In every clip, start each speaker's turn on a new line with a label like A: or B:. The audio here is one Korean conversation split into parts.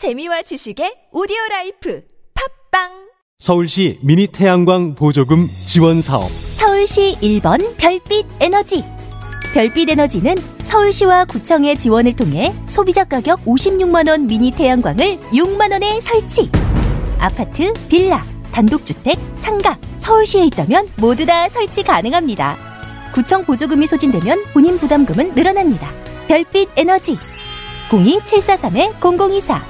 A: 재미와 지식의 오디오 라이프 팟빵
B: 서울시 미니 태양광 보조금 지원 사업
C: 서울시 1번 별빛 에너지. 별빛 에너지는 서울시와 구청의 지원을 통해 소비자 가격 56만 원 미니 태양광을 6만 원에 설치. 아파트, 빌라, 단독주택, 상가, 서울시에 있다면 모두 다 설치 가능합니다. 구청 보조금이 소진되면 본인 부담금은 늘어납니다. 별빛 에너지. 02743-0024,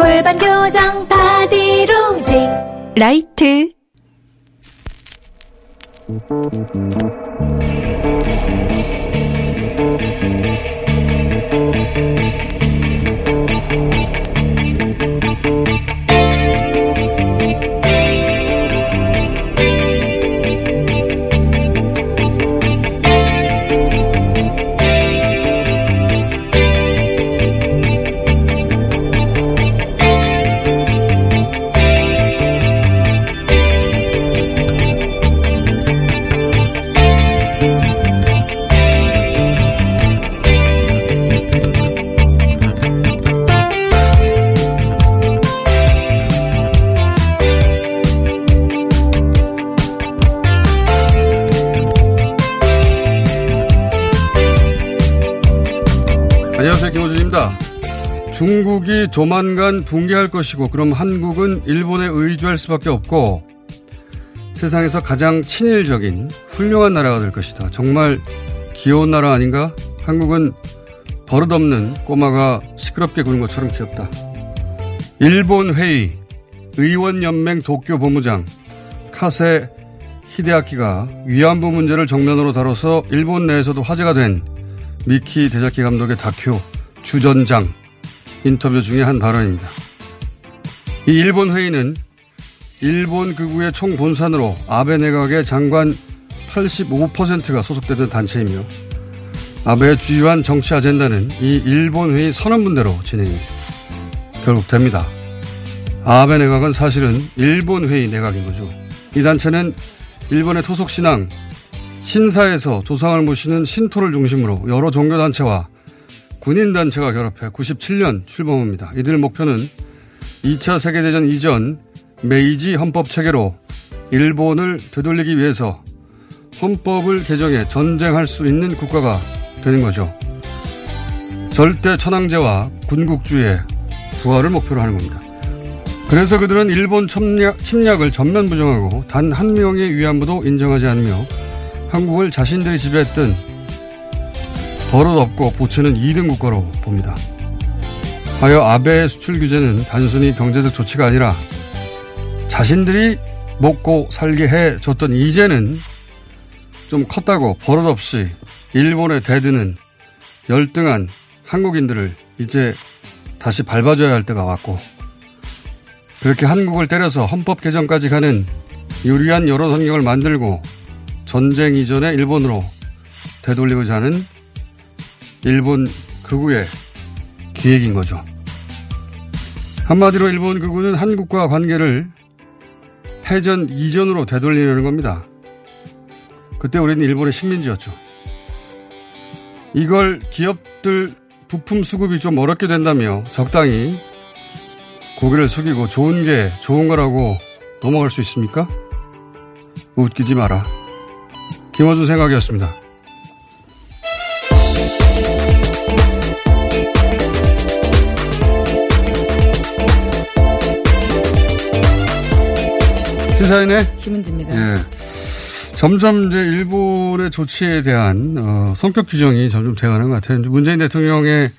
D: 골반 교정 바디로직
A: 라이트
E: 조만간 붕괴할 것이고 그럼 한국은 일본에 의주할 수밖에 없고 세상에서 가장 친일적인 훌륭한 나라가 될 것이다. 정말 귀여운 나라 아닌가? 한국은 버릇없는 꼬마가 시끄럽게 구는 것처럼 귀엽다. 일본 회의 의원연맹 도쿄 본부장 카세 히데아키가 위안부 문제를 정면으로 다뤄서 일본 내에서도 화제가 된 미키 데자키 감독의 다큐 주전장 인터뷰 중에 한 발언입니다. 이 일본 회의는 일본 극우의 총본산으로 아베 내각의 장관 85%가 소속되던 단체이며 아베의 주요한 정치 아젠다는 이 일본 회의 선언문대로 진행이 결국 됩니다. 아베 내각은 사실은 일본 회의 내각인 거죠. 이 단체는 일본의 토속 신앙 신사에서 조상을 모시는 신토를 중심으로 여러 종교단체와 군인단체가 결합해 97년 출범합니다. 이들 목표는 2차 세계대전 이전 메이지 헌법 체계로 일본을 되돌리기 위해서 헌법을 개정해 전쟁할 수 있는 국가가 되는 거죠. 절대 천황제와 군국주의의 부활을 목표로 하는 겁니다. 그래서 그들은 일본 침략, 침략을 전면 부정하고 단 한 명의 위안부도 인정하지 않으며 한국을 자신들이 지배했던 버릇없고 보채는 2등 국가로 봅니다. 하여 아베의 수출 규제는 단순히 경제적 조치가 아니라 자신들이 먹고 살게 해줬던 이제는 좀 컸다고 버릇없이 일본에 대드는 열등한 한국인들을 이제 다시 밟아줘야 할 때가 왔고 그렇게 한국을 때려서 헌법 개정까지 가는 유리한 여론 환경을 만들고 전쟁 이전의 일본으로 되돌리고자 하는 일본 극우의 기획인 거죠. 한마디로 일본 극우는 한국과 관계를 패전 이전으로 되돌리려는 겁니다. 그때 우리는 일본의 식민지였죠. 이걸 기업들 부품 수급이 좀 어렵게 된다며 적당히 고개를 숙이고 좋은 게 좋은 거라고 넘어갈 수 있습니까? 웃기지 마라. 김어준 생각이었습니다. 시사인의
F: 김은지입니다.
E: 예. 점점 이제 일본의 조치에 대한 어, 성격 규정이 점점 되어가는 것 같아요. 문재인 대통령의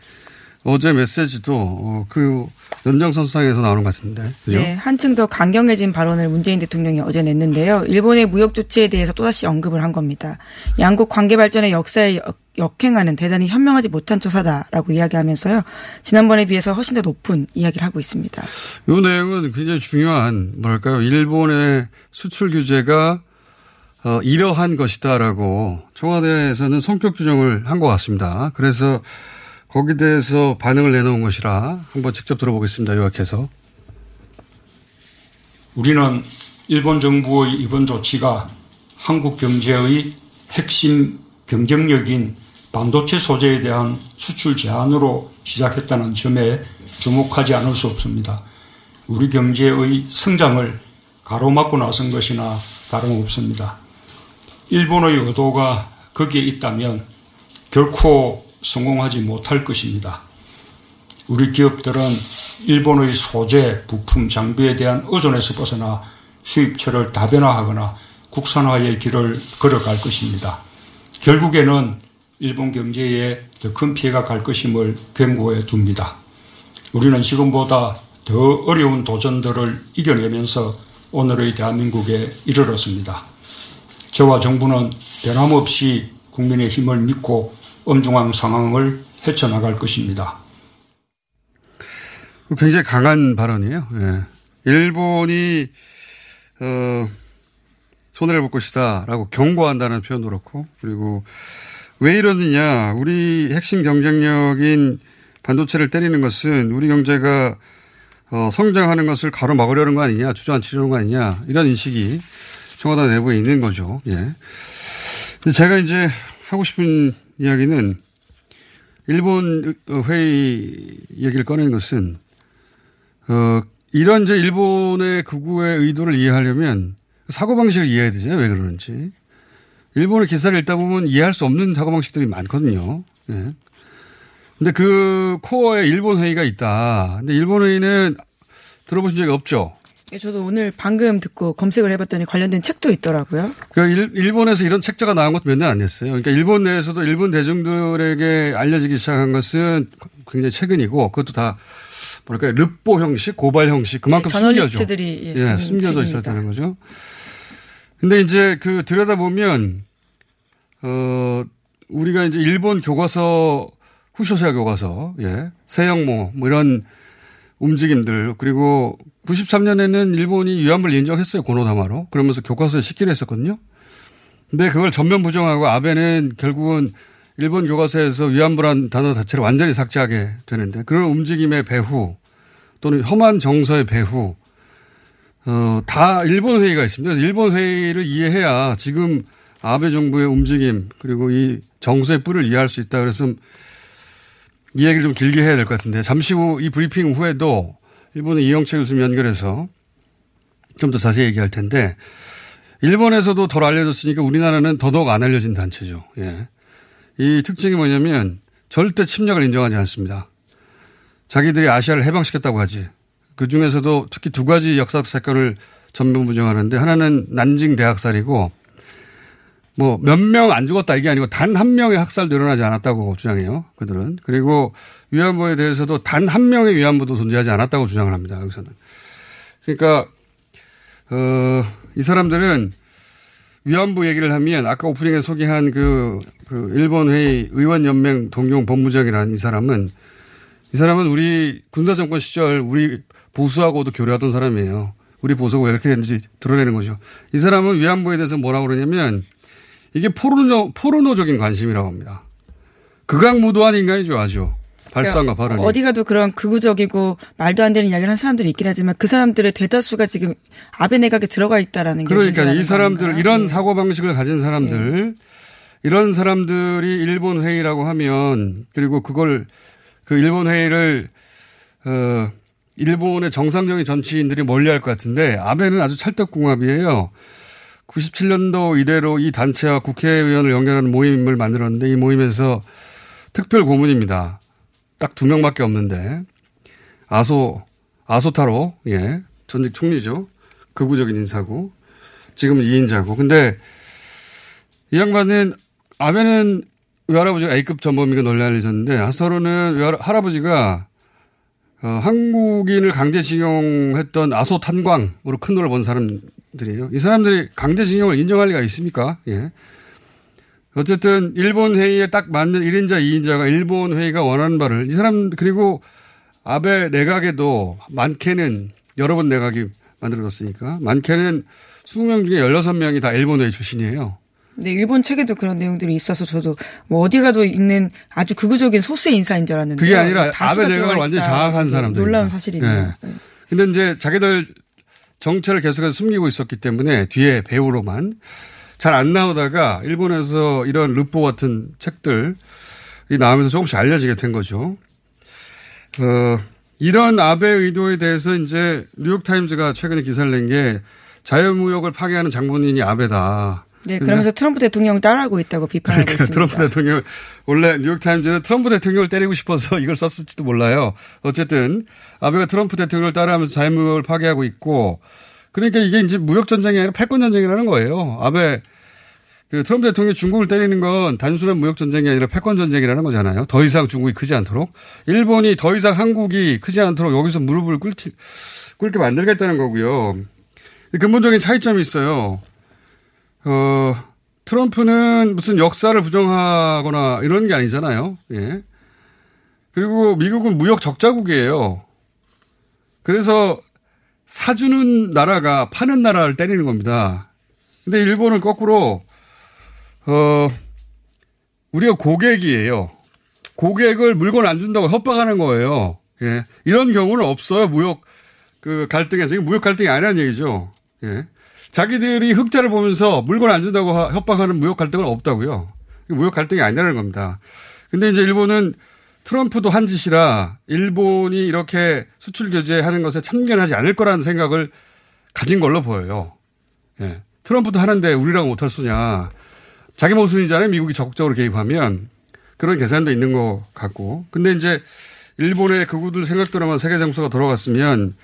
E: 어제 메시지도 어, 그 연장선상에서 나오는 것 같습니다. 그죠?
F: 네, 한층 더 강경해진 발언을 문재인 대통령이 어제 냈는데요. 일본의 무역 조치에 대해서 또다시 언급을 한 겁니다. 양국 관계 발전의 역사에 역- 역행하는 대단히 현명하지 못한 처사다라고 이야기하면서요. 지난번에 비해서 훨씬 더 높은 이야기를 하고 있습니다.
E: 이 내용은 굉장히 중요한 뭐랄까요 일본의 수출 규제가 어, 이러한 것이다라고 청와대에서는 성격 규정을 한 것 같습니다. 그래서 거기에 대해서 반응을 내놓은 것이라 한번 직접 들어보겠습니다. 요약해서.
G: 우리는 일본 정부의 이번 조치가 한국 경제의 핵심 경쟁력인 반도체 소재에 대한 수출 제한으로 시작했다는 점에 주목하지 않을 수 없습니다. 우리 경제의 성장을 가로막고 나선 것이나 다름없습니다. 일본의 의도가 거기에 있다면 결코 성공하지 못할 것입니다. 우리 기업들은 일본의 소재, 부품, 장비에 대한 의존에서 벗어나 수입처를 다변화하거나 국산화의 길을 걸어갈 것입니다. 결국에는 일본 경제에 더 큰 피해가 갈 것임을 경고해 둡니다. 우리는 지금보다 더 어려운 도전들을 이겨내면서 오늘의 대한민국에 이르렀습니다. 저와 정부는 변함없이 국민의 힘을 믿고 엄중한 상황을 헤쳐나갈 것입니다.
E: 굉장히 강한 발언이에요. 예. 일본이 어, 손해를 볼 것이다라고 경고한다는 표현도 그렇고 그리고 왜 이러느냐 우리 핵심 경쟁력인 반도체를 때리는 것은 우리 경제가 어, 성장하는 것을 가로막으려는 거 아니냐 주저앉히려는 거 아니냐 이런 인식이 청와대 내부에 있는 거죠. 예. 제가 이제 하고 싶은 이야기는 일본 회의 얘기를 꺼낸 것은 어, 이런 이제 일본의 극우의 의도를 이해하려면 사고방식을 이해해야 되잖아요. 왜 그러는지. 일본의 기사를 읽다 보면 이해할 수 없는 사고방식들이 많거든요. 예. 근데 그 코어에 일본 회의가 있다. 근데 일본 회의는 들어보신 적이 없죠.
F: 예, 저도 오늘 방금 듣고 검색을 해봤더니 관련된 책도 있더라고요.
E: 그 일, 일본에서 이런 책자가 나온 것도 몇 년 안 됐어요. 그러니까 일본 내에서도 일본 대중들에게 알려지기 시작한 것은 굉장히 최근이고 그것도 다 뭐랄까요 르뽀 형식, 고발 형식 그만큼
F: 네,
E: 숨겨져.
F: 저널리스트들이, 예,
E: 예,
F: 쓴
E: 숨겨져. 있었다는 거죠. 근데 이제 그 들여다 보면 어 우리가 이제 일본 교과서 후쇼시아 교과서, 예, 세영모 뭐 이런 움직임들 그리고 93년에는 일본이 위안부를 인정했어요 고노다마로 그러면서 교과서에 싣기로 했었거든요. 근데 그걸 전면 부정하고 아베는 결국은 일본 교과서에서 위안부란 단어 자체를 완전히 삭제하게 되는데 그런 움직임의 배후 또는 험한 정서의 배후 어, 다 일본 회의가 있습니다. 일본 회의를 이해해야 지금 아베 정부의 움직임 그리고 이 정서의 뿔을 이해할 수 있다. 그래서 이 얘기를 좀 길게 해야 될 것 같은데 잠시 후 이 브리핑 후에도 일본의 이영채 교수님 연결해서 좀 더 자세히 얘기할 텐데 일본에서도 덜 알려졌으니까 우리나라는 더더욱 안 알려진 단체죠. 예. 이 특징이 뭐냐면 절대 침략을 인정하지 않습니다. 자기들이 아시아를 해방시켰다고 하지. 그 중에서도 특히 두 가지 역사적 사건을 전면 부정하는데 하나는 난징 대학살이고 뭐 몇 명 안 죽었다 이게 아니고 단 한 명의 학살도 일어나지 않았다고 주장해요. 그들은. 그리고 위안부에 대해서도 단 한 명의 위안부도 존재하지 않았다고 주장을 합니다. 여기서는. 그러니까 어, 이 사람들은 위안부 얘기를 하면 아까 오프닝에 소개한 그, 그 일본 회의 의원 연맹 동용 본부장이라는 이 사람은 이 사람은 우리 군사 정권 시절 우리 보수하고도 교류하던 사람이에요. 우리 보수가 왜 그렇게 됐는지 드러내는 거죠. 이 사람은 위안부에 대해서 뭐라고 그러냐면 이게 포르노, 포르노적인 관심이라고 합니다. 극악무도한 인간이죠, 아주. 발상과 발언이.
F: 그러니까 어디 가도 그런 극우적이고 말도 안 되는 이야기를 하는 사람들이 있긴 하지만 그 사람들의 대다수가 지금 아베 내각에 들어가 있다라는 게
E: 그러니까
F: 이거
E: 사람들
F: 아닌가?
E: 이런
F: 예.
E: 사고 방식을 가진 사람들 이런 사람들이 일본 회의라고 하면 그리고 그걸 그 일본 회의를 어 일본의 정상적인 정치인들이 멀리 할 것 같은데 아베는 아주 찰떡궁합이에요. 97년도 이래로 이 단체와 국회의원을 연결하는 모임을 만들었는데 이 모임에서 특별 고문입니다. 딱 두 명밖에 없는데 아소 아소타로 예 전직 총리죠. 극우적인 인사고 지금은 2인자고. 근데 이 양반은 아베는 외할아버지가 A급 전범이가 논란이 있었는데 한서로는 외할, 할아버지가 어, 한국인을 강제징용했던 아소 탄광으로 큰 돈을 번 사람 들이에요. 이 사람들이 강제징용을 인정할 리가 있습니까? 예. 어쨌든 일본 회의에 딱 맞는 1인자, 2인자가 일본 회의가 원하는 바를 이 사람 그리고 아베 내각에도 많게는 여러 번 내각이 만들어졌으니까 많게는 20명 중에 16명이 다 일본 회의 출신이에요.
F: 네, 일본 책에도 그런 내용들이 있어서 저도 뭐 어디 가도 있는 아주 극우적인 소수의 인사인 줄 알았는데
E: 그게 아니라 아베 내각을 완전히 장악한 사람들.
F: 놀라운 사실이네요.
E: 네. 근데 이제 자기들 정체를 계속해서 숨기고 있었기 때문에 뒤에 배우로만 잘 안 나오다가 일본에서 이런 르포 같은 책들이 나오면서 조금씩 알려지게 된 거죠. 어, 이런 아베 의도에 대해서 이제 뉴욕타임즈가 최근에 기사를 낸 게 자유무역을 파괴하는 장본인이 아베다.
F: 네, 그러면서 트럼프 대통령 따라하고 있다고 비판하고
E: 그러니까
F: 있습니다.
E: 트럼프 대통령 원래 뉴욕타임즈는 트럼프 대통령을 때리고 싶어서 이걸 썼을지도 몰라요. 어쨌든 아베가 트럼프 대통령을 따라하면서 자유무역을 파괴하고 있고 그러니까 이게 이제 무역 전쟁이 아니라 패권 전쟁이라는 거예요. 아베 그 트럼프 대통령이 중국을 때리는 건 단순한 무역 전쟁이 아니라 패권 전쟁이라는 거잖아요. 더 이상 중국이 크지 않도록 일본이 더 이상 한국이 크지 않도록 여기서 무릎을 꿇지 꿇게 만들겠다는 거고요. 근본적인 차이점이 있어요. 어, 트럼프는 무슨 역사를 부정하거나 이런 게 아니잖아요. 예. 그리고 미국은 무역 적자국이에요. 그래서 사주는 나라가 파는 나라를 때리는 겁니다. 근데 일본은 거꾸로, 어, 우리가 고객이에요. 고객을 물건 안 준다고 협박하는 거예요. 예. 이런 경우는 없어요. 무역 그 갈등에서. 이게 무역 갈등이 아니라는 얘기죠. 예. 자기들이 흑자를 보면서 물건 안 준다고 협박하는 무역 갈등은 없다고요. 무역 갈등이 아니라는 겁니다. 근데 이제 일본은 트럼프도 한 짓이라 일본이 이렇게 수출 규제하는 것에 참견하지 않을 거라는 생각을 가진 걸로 보여요. 예. 트럼프도 하는데 우리랑 못할 수냐. 자기 모순이잖아요. 미국이 적극적으로 개입하면 그런 계산도 있는 것 같고. 근데 이제 일본의 극우들 생각대로만 세계 정서가 돌아갔으면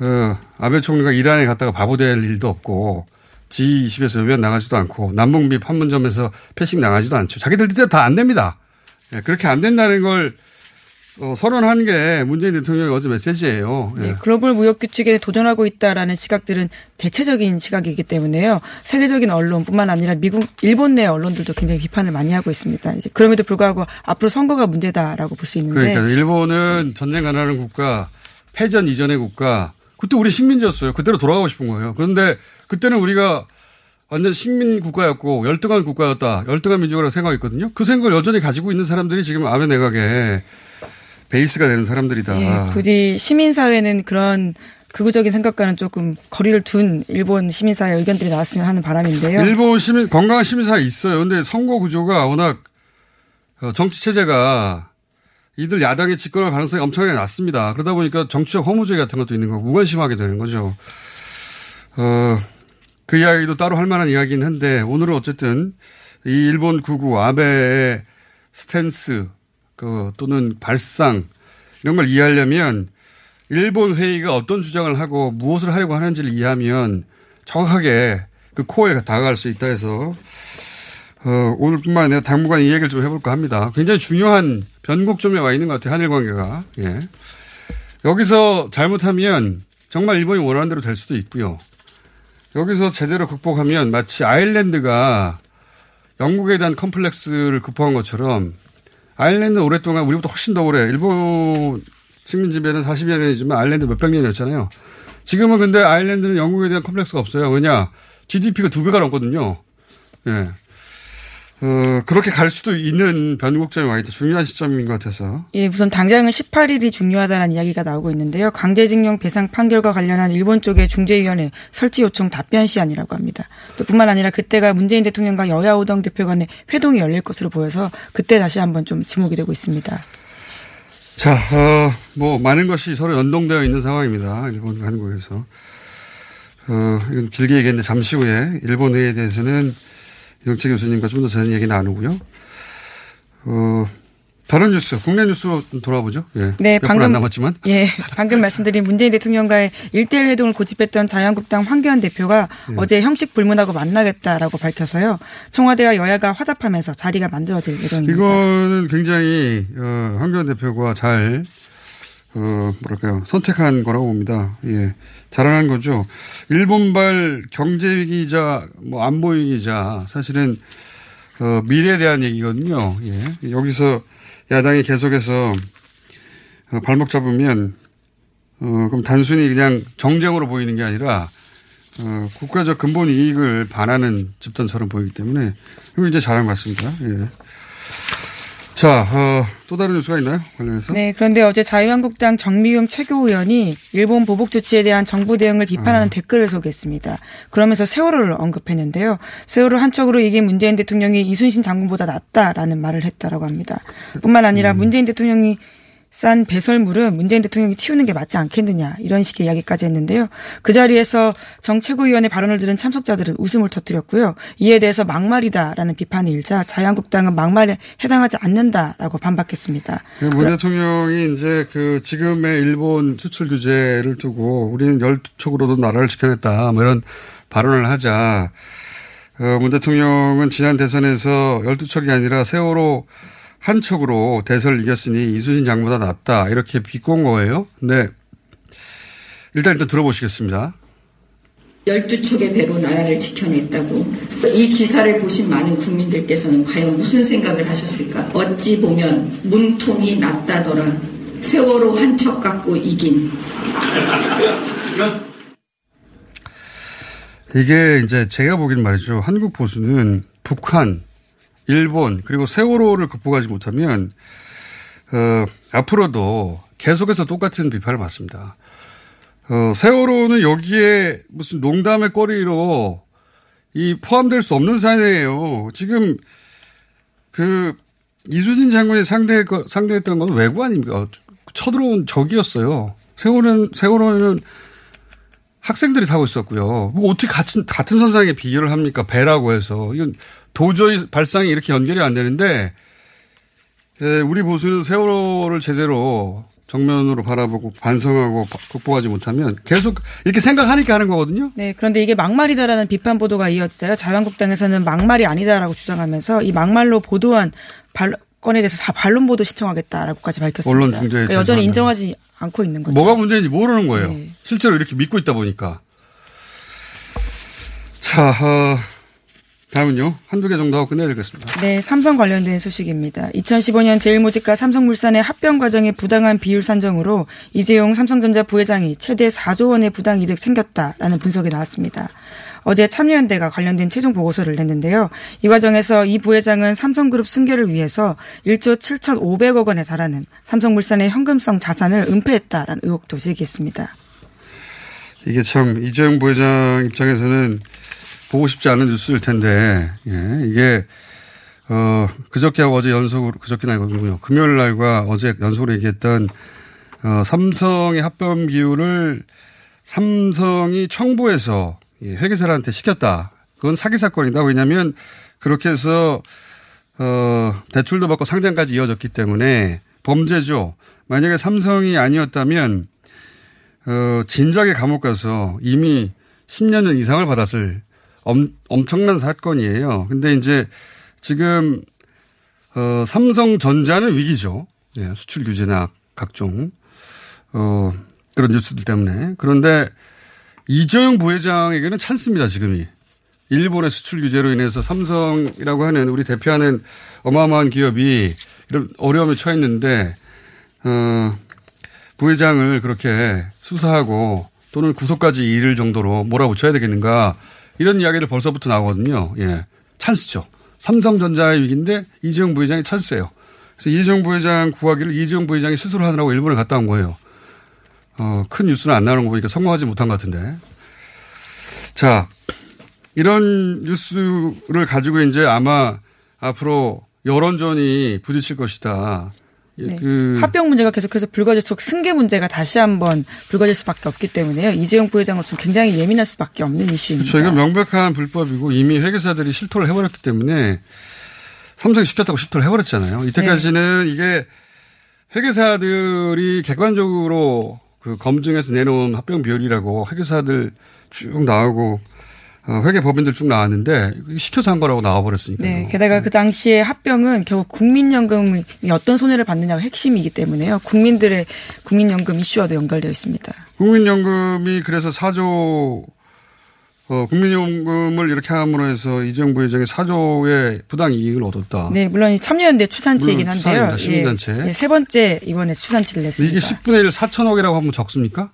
E: 어, 아베 총리가 이란에 갔다가 바보 될 일도 없고 G20에서 외변 나가지도 않고 남북미 판문점에서 패싱 나가지도 않죠. 자기들 뜻대로 다 안 됩니다. 예, 그렇게 안 된다는 걸 어, 선언한 게 문재인 대통령의 어제 메시지예요. 예.
F: 네, 글로벌 무역 규칙에 도전하고 있다라는 시각들은 대체적인 시각이기 때문에요. 세계적인 언론뿐만 아니라 미국, 일본 내 언론들도 굉장히 비판을 많이 하고 있습니다. 이제 그럼에도 불구하고 앞으로 선거가 문제다라고 볼 수 있는데.
E: 그러니까 일본은 전쟁 안 하는 국가, 패전 이전의 국가, 그때 우리 식민지였어요. 그때로 돌아가고 싶은 거예요. 그런데 그때는 우리가 완전 식민 국가였고 열등한 국가였다. 열등한 민족이라고 생각했거든요. 그 생각을 여전히 가지고 있는 사람들이 지금 아베 내각에 베이스가 되는 사람들이다.
F: 예, 부디 시민사회는 그런 극우적인 생각과는 조금 거리를 둔 일본 시민사회 의견들이 나왔으면 하는 바람인데요.
E: 일본 시민, 건강한 시민사회 있어요. 근데 선거 구조가 워낙 어, 정치 체제가 이들 야당의 집권할 가능성이 엄청나게 낮습니다. 그러다 보니까 정치적 허무주의 같은 것도 있는 거고 무관심하게 되는 거죠. 어, 그 이야기도 따로 할 만한 이야기긴 한데 오늘은 어쨌든 이 일본 구구 아베의 스탠스 그 또는 발상 이런 걸 이해하려면 일본 회의가 어떤 주장을 하고 무엇을 하려고 하는지를 이해하면 정확하게 그 코어에 다가갈 수 있다 해서 어, 오늘뿐만 아니라 당분간 이 얘기를 좀 해볼까 합니다. 굉장히 중요한 변곡점에 와 있는 것 같아요. 한일 관계가. 예. 여기서 잘못하면 정말 일본이 원하는 대로 될 수도 있고요. 여기서 제대로 극복하면 마치 아일랜드가 영국에 대한 컴플렉스를 극복한 것처럼 아일랜드 오랫동안 우리보다 훨씬 더 오래 일본 식민 지배는 40여 년이지만 아일랜드 몇백 년이었잖아요. 지금은 근데 아일랜드는 영국에 대한 컴플렉스가 없어요. 왜냐? GDP가 두 배가 넘거든요. 예. 어, 그렇게 갈 수도 있는 변곡점이 와 있다. 중요한 시점인 것 같아서.
F: 예, 우선 당장은 18일이 중요하다는 이야기가 나오고 있는데요. 강제징용 배상 판결과 관련한 일본 쪽의 중재위원회 설치 요청 답변 시한이라고 합니다. 또 뿐만 아니라 그때가 문재인 대통령과 여야 오당 대표 간의 회동이 열릴 것으로 보여서 그때 다시 한번 좀 지목이 되고 있습니다.
E: 자, 어, 뭐, 많은 것이 서로 연동되어 있는 상황입니다. 일본 한국에서. 어, 이건 길게 얘기했는데 잠시 후에 일본 회에 대해서는 영채 교수님과 좀 더 자세히 얘기 나누고요. 어, 다른 뉴스, 국내 뉴스로 좀 돌아보죠. 예.
F: 네, 방금
E: 남았지만.
F: 예, 방금 말씀드린 문재인 대통령과의 일대일 회동을 고집했던 자유한국당 황교안 대표가
E: 예.
F: 어제 형식 불문하고 만나겠다라고 밝혀서요. 청와대와 여야가 화답하면서 자리가 만들어질 예정입니다.
E: 이거는 굉장히 어, 황교안 대표가 잘 어, 뭐랄까요 선택한 거라고 봅니다. 예, 잘하는 거죠. 일본발 경제 위기자, 뭐 안보 위기자 사실은 어, 미래에 대한 얘기거든요. 예, 여기서 야당이 계속해서 어, 발목 잡으면 어, 그럼 단순히 그냥 정쟁으로 보이는 게 아니라 어, 국가적 근본 이익을 반하는 집단처럼 보이기 때문에 이거 이제 잘한 것 같습니다. 예. 자, 어, 또 다른 뉴스가 있나요? 관련해서?
F: 네, 그런데 어제 자유한국당 정미경 최고위원이 일본 보복 조치에 대한 정부 대응을 비판하는 댓글을 소개했습니다. 그러면서 세월호를 언급했는데요. 세월호 한 척으로 이게 문재인 대통령이 이순신 장군보다 낫다라는 말을 했다라고 합니다. 뿐만 아니라 문재인 대통령이 싼 배설물은 문재인 대통령이 치우는 게 맞지 않겠느냐 이런 식의 이야기까지 했는데요. 그 자리에서 정 최고위원의 발언을 들은 참석자들은 웃음을 터뜨렸고요. 이에 대해서 막말이다라는 비판이 일자 자유한국당은 막말에 해당하지 않는다라고 반박했습니다.
E: 그문 대통령이 이제 그 지금의 일본 수출 규제를 두고 우리는 열두척으로도 나라를 지켜냈다. 뭐 이런 발언을 하자. 어, 문 대통령은 지난 대선에서 열두 척이 아니라 세월호 한 척으로 대선을 이겼으니 이순신 장보다 낫다. 이렇게 비꼰 거예요. 근데 일단 일단 들어보시겠습니다.
H: 12척의 배로 나라를 지켜냈다고. 이 기사를 보신 많은 국민들께서는 과연 무슨 생각을 하셨을까? 어찌 보면 문통이 낫다더라. 세월호 한 척 갖고 이긴.
E: 이게 이제 제가 보기엔 말이죠. 한국 보수는 북한, 일본, 그리고 세월호를 극복하지 못하면, 어, 앞으로도 계속해서 똑같은 비판을 받습니다. 어, 세월호는 여기에 무슨 농담의 거리로 이 포함될 수 없는 사안이에요. 지금 그 이수진 장군이 상대, 상대했던 건 외구 아닙니까? 쳐들어온 적이었어요. 세월은, 세월호는 학생들이 타고 있었고요. 뭐 어떻게 같은, 같은 선상에 비교를 합니까? 배라고 해서. 이건 도저히 발상이 이렇게 연결이 안 되는데, 예, 우리 보수는 세월호를 제대로 정면으로 바라보고 반성하고 극복하지 못하면 계속 이렇게 생각하니까 하는 거거든요.
F: 네, 그런데 이게 막말이다라는 비판 보도가 이어지자요. 자유한국당에서는 막말이 아니다라고 주장하면서 이 막말로 보도한 발, 건에 대해서 다 반론 보도 신청하겠다라고까지 밝혔습니다.
E: 언론 중재에
F: 그러니까 여전히. 인정하지 않고 있는 거죠.
E: 뭐가 문제인지 모르는 거예요.
F: 네.
E: 실제로 이렇게 믿고 있다 보니까. 자, 어, 다음은요. 한두 개 정도 하고 끝내야 되겠습니다.
F: 네, 삼성 관련된 소식입니다. 2015년 제일모직과 삼성물산의 합병 과정의 부당한 비율 산정으로 이재용 삼성전자 부회장이 최대 4조 원의 부당 이득 생겼다라는 분석이 나왔습니다. 어제 참여연대가 관련된 최종 보고서를 냈는데요. 이 과정에서 이 부회장은 삼성그룹 승계를 위해서 1조 7,500억 원에 달하는 삼성물산의 현금성 자산을 은폐했다라는 의혹도 제기했습니다.
E: 이게 참 이재용 부회장 입장에서는 보고 싶지 않은 뉴스일 텐데, 예, 이게, 어, 그저께하고 어제 연속으로, 그저께는 아니거든요. 금요일 날과 어제 연속으로 얘기했던, 어, 삼성의 합병 비율을 삼성이 청부해서 예, 회계사한테 시켰다. 그건 사기 사건이다. 왜냐하면 그렇게 해서 어, 대출도 받고 상장까지 이어졌기 때문에 범죄죠. 만약에 삼성이 아니었다면 어, 진작에 감옥 가서 이미 10년 이상을 받았을 엄, 엄청난 사건이에요. 근데 이제 지금 어, 삼성전자는 위기죠. 예, 수출 규제나 각종 어, 그런 뉴스들 때문에. 그런데 이재용 부회장에게는 찬스입니다, 지금이. 일본의 수출 규제로 인해서 삼성이라고 하는 우리 대표하는 어마어마한 기업이 이런 어려움에 처했는데, 어, 부회장을 그렇게 수사하고 또는 구속까지 이를 정도로 몰아붙여야 되겠는가 이런 이야기들 벌써부터 나오거든요. 예. 찬스죠. 삼성전자의 위기인데 이재용 부회장이 찬스예요. 그래서 이재용 부회장 구하기를 이재용 부회장이 스스로 하느라고 일본에 갔다 온 거예요. 어, 큰 뉴스는 안 나오는 거 보니까 성공하지 못한 것 같은데. 자, 이런 뉴스를 가지고 이제 아마 앞으로 여론전이 부딪힐 것이다.
F: 네.
E: 그
F: 합병 문제가 계속해서 불거질수록 승계 문제가 다시 한번 불거질 수밖에 없기 때문에요. 이재용 부회장으로서는 굉장히 예민할 수밖에 없는 이슈입니다.
E: 저희가 명백한 불법이고 이미 회계사들이 실토를 해버렸기 때문에 삼성이 시켰다고 식토를 해버렸잖아요. 이때까지는 이게 회계사들이 객관적으로 그 검증해서 내놓은 합병 비율이라고 회계사들 쭉 나오고 어, 회계 법인들 쭉 나왔는데 시켜서 한 거라고 나와버렸으니까요.
F: 네. 게다가 그 당시에 합병은 결국 국민연금이 어떤 손해를 받느냐가 핵심이기 때문에요. 국민들의 국민연금 이슈와도 연결되어 있습니다.
E: 국민연금이 그래서 사조 어, 국민연금을 이렇게 함으로 해서 이정부 회장이 사조의 부당 이익을 얻었다.
F: 네, 물론 이 참여연대 추산치이긴 한데요.
E: 시민단체.
F: 예, 예, 세 번째 이번에 추산치를 냈습니다.
E: 이게 10분의 1 4천억이라고 하면 적습니까?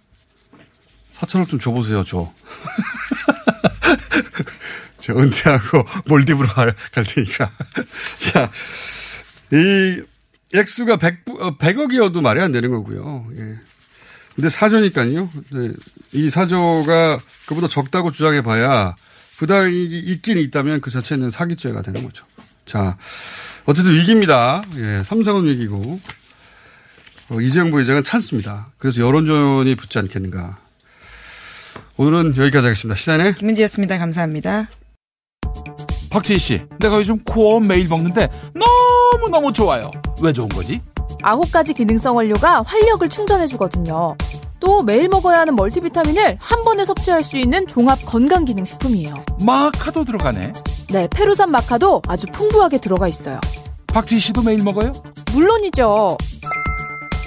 E: 4천억 좀 줘보세요, 저. 저 은퇴하고 몰디브로 갈, 갈 테니까. 자, 이 액수가 100, 100억이어도 말이 안 되는 거고요. 예. 근데 사조니까요. 네. 이 사조가 그보다 적다고 주장해 봐야 부당이익이 있긴 있다면 그 자체는 사기죄가 되는 거죠. 자, 어쨌든 위기입니다. 예, 삼성은 위기고, 어, 이재용 부회장은 찬스입니다. 그래서 여론전이 붙지 않겠는가. 오늘은 여기까지 하겠습니다. 시간에
F: 김은지였습니다. 감사합니다.
I: 박재희 씨, 내가 요즘 코어 매일 먹는데 너무너무 좋아요. 왜 좋은 거지?
J: 아홉 가지 기능성 원료가 활력을 충전해주거든요. 또 매일 먹어야 하는 멀티비타민을 한 번에 섭취할 수 있는 종합 건강 기능 식품이에요.
I: 마카도 들어가네.
J: 네, 페루산 마카도 아주 풍부하게 들어가 있어요.
I: 박지희 씨도 매일 먹어요?
J: 물론이죠.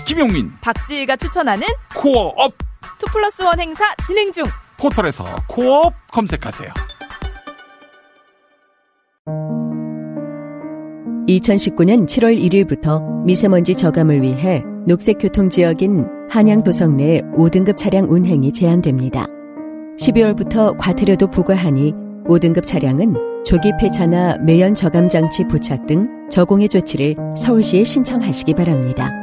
I: 김용민,
J: 박지희가 추천하는
I: 코어업
J: two plus one 행사 진행 중.
I: 포털에서 코어업 검색하세요.
K: 2019년 7월 1일부터 미세먼지 저감을 위해 녹색교통지역인 한양도성 내 5등급 차량 운행이 제한됩니다. 12월부터 과태료도 부과하니 5등급 차량은 조기 폐차나 매연 저감 장치 부착 등 저공해 조치를 서울시에 신청하시기 바랍니다.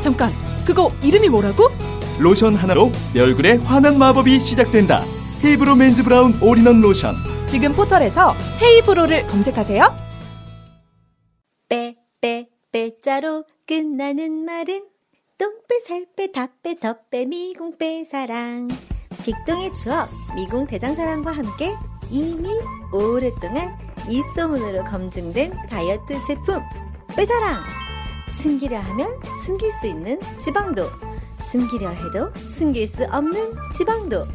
J: 잠깐, 그거 이름이 뭐라고?
L: 로션 하나로 내 얼굴에 환한 마법이 시작된다. 헤이브로 맨즈 브라운 올인원 로션.
J: 지금 포털에서 헤이브로를 검색하세요.
M: 빼, 빼, 빼자로 끝나는 말은 똥빼, 살빼, 다빼, 덧빼, 미궁빼, 사랑. 빅동의 추억, 미궁 대장사랑과 함께 이미 오랫동안 입소문으로 검증된 다이어트 제품, 빼사랑. 숨기려 하면 숨길 수 있는 지방도, 숨기려 해도 숨길 수 없는 지방도.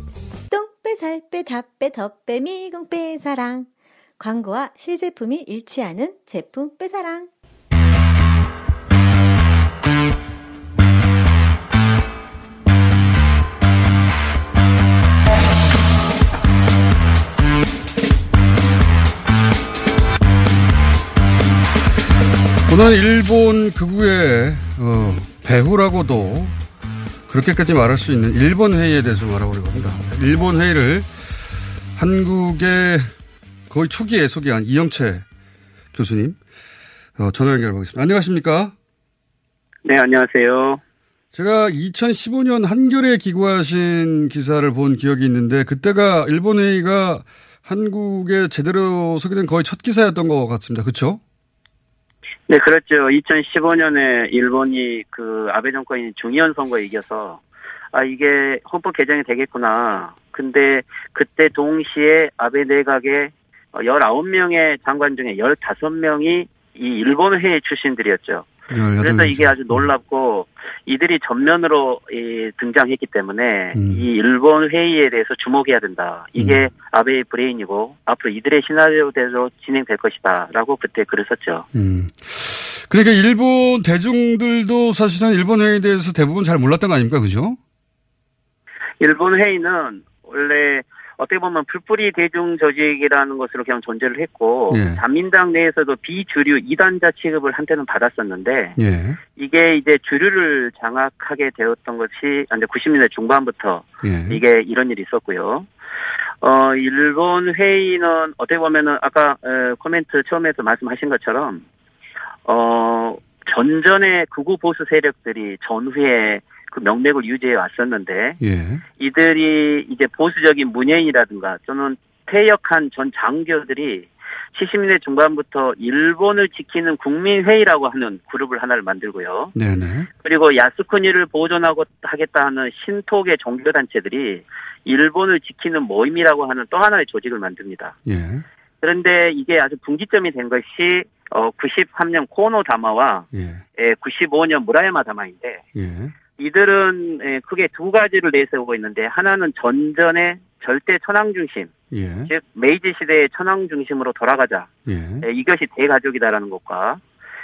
M: 똥빼, 살 빼, 다빼, 덧빼, 미궁빼, 사랑. 광고와 실제품이 일치하는 제품 빼사랑.
E: 오늘 일본 극우의 어, 배후라고도 그렇게까지 말할 수 있는 일본 회의에 대해서 알아보려고 합니다. 일본 회의를 한국의 거의 초기에 소개한 이영채 교수님 어, 전화 연결해 보겠습니다. 안녕하십니까?
N: 네, 안녕하세요.
E: 제가 2015년 한겨레 기고하신 기사를 본 기억이 있는데 그때가 일본 회의가 한국에 제대로 소개된 거의 첫 기사였던 것 같습니다. 그렇죠?
N: 네, 그렇죠. 2015년에 일본이 그 아베 정권이 중의원 선거에 이겨서 아 이게 헌법 개정이 되겠구나. 근데 그때 동시에 아베 내각의 19명의 장관 중에 15명이 이 일본 회의 출신들이었죠. 그래서 이게 아주 놀랍고 이들이 전면으로 이 등장했기 때문에
E: 음.
N: 이 일본 회의에 대해서 주목해야 된다. 이게
E: 음.
N: 아베의 브레인이고 앞으로 이들의 시나리오대로 진행될 것이다라고 그때 그랬었죠
E: 음. 그러니까 일본 대중들도 사실은 일본 회의에 대해서 대부분 잘 몰랐던 거 아닙니까? 그죠?
N: 일본 회의는 원래 어떻게 보면 풀뿌리 대중 조직이라는 것으로 그냥 존재를 했고
E: 예.
N: 자민당 내에서도 비주류 이단자 취급을 한때는 받았었는데
E: 예.
N: 이게 이제 주류를 장악하게 되었던 것이 이제 90년대 중반부터
E: 예.
N: 이게 이런 일이 있었고요. 어, 일본 회의는 어떻게 보면은 아까 에, 코멘트 처음에서 말씀하신 것처럼 어, 전전에 극우 보수 세력들이 전후에 그 명맥을 유지해 왔었는데
E: 예.
N: 이들이 이제 보수적인 문예인이라든가 또는 퇴역한 전 장교들이 70년대 중반부터 일본을 지키는 국민회의라고 하는 그룹을 하나를 만들고요.
E: 네네.
N: 그리고 야스쿠니를 보존하고 하겠다 하는 신토계 종교단체들이 일본을 지키는 모임이라고 하는 또 하나의 조직을 만듭니다.
E: 예.
N: 그런데 이게 아주 분기점이 된 것이 어 93년 코노 다마와
E: 예.
N: 예, 95년 무라야마 다마인데
E: 예.
N: 이들은 예, 크게 두 가지를 내세우고 있는데 하나는 전전의 절대 천황 중심,
E: 예.
N: 즉 메이지 시대의 천황 중심으로 돌아가자.
E: 예.
N: 예, 이것이 대가족이다라는 것과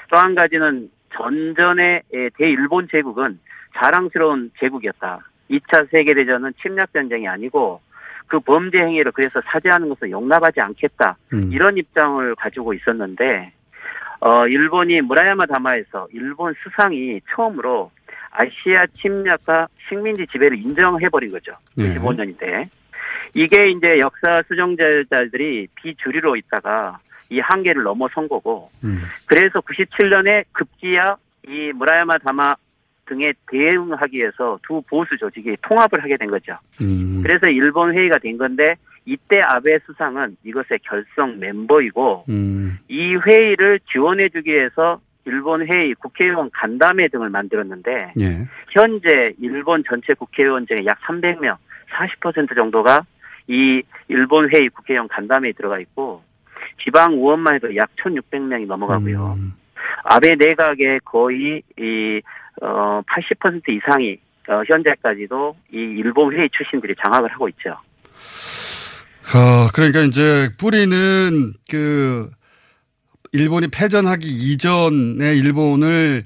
N: 또 한 가지는 전전의 예, 대일본 제국은 자랑스러운 제국이었다. 2차 세계대전은 침략 전쟁이 아니고 그 범죄 행위를 그래서 사죄하는 것을 용납하지 않겠다.
E: 음.
N: 이런 입장을 가지고 있었는데 어 일본이 무라야마 다마에서 일본 수상이 처음으로 아시아 침략과 식민지 지배를 인정해 버린 거죠.
E: 네.
N: 95년인데 이게 이제 역사 수정자들이 비주류로 있다가 이 한계를 넘어선 거고
E: 음.
N: 그래서 97년에 급기야 이 무라야마 다마 등에 대응하기 위해서 두 보수 조직이 통합을 하게 된 거죠.
E: 음.
N: 그래서 일본 회의가 된 건데 이때 아베 수상은 이것의 결성 멤버이고
E: 음.
N: 이 회의를 지원해주기 위해서 일본 회의 국회의원 간담회 등을 만들었는데
E: 예.
N: 현재 일본 전체 국회의원 중에 약 300명, 40% 정도가 이 일본 회의 국회의원 간담회에 들어가 있고 지방 의원만 해도 약 1,600명이 넘어가고요.
E: 음.
N: 아베 내각의 거의 이 어, 80% 이상이 어, 현재까지도 이 일본 회의 출신들이 장악을 하고 있죠.
E: 어, 그러니까 이제 뿌리는 그 일본이 패전하기 이전의 일본을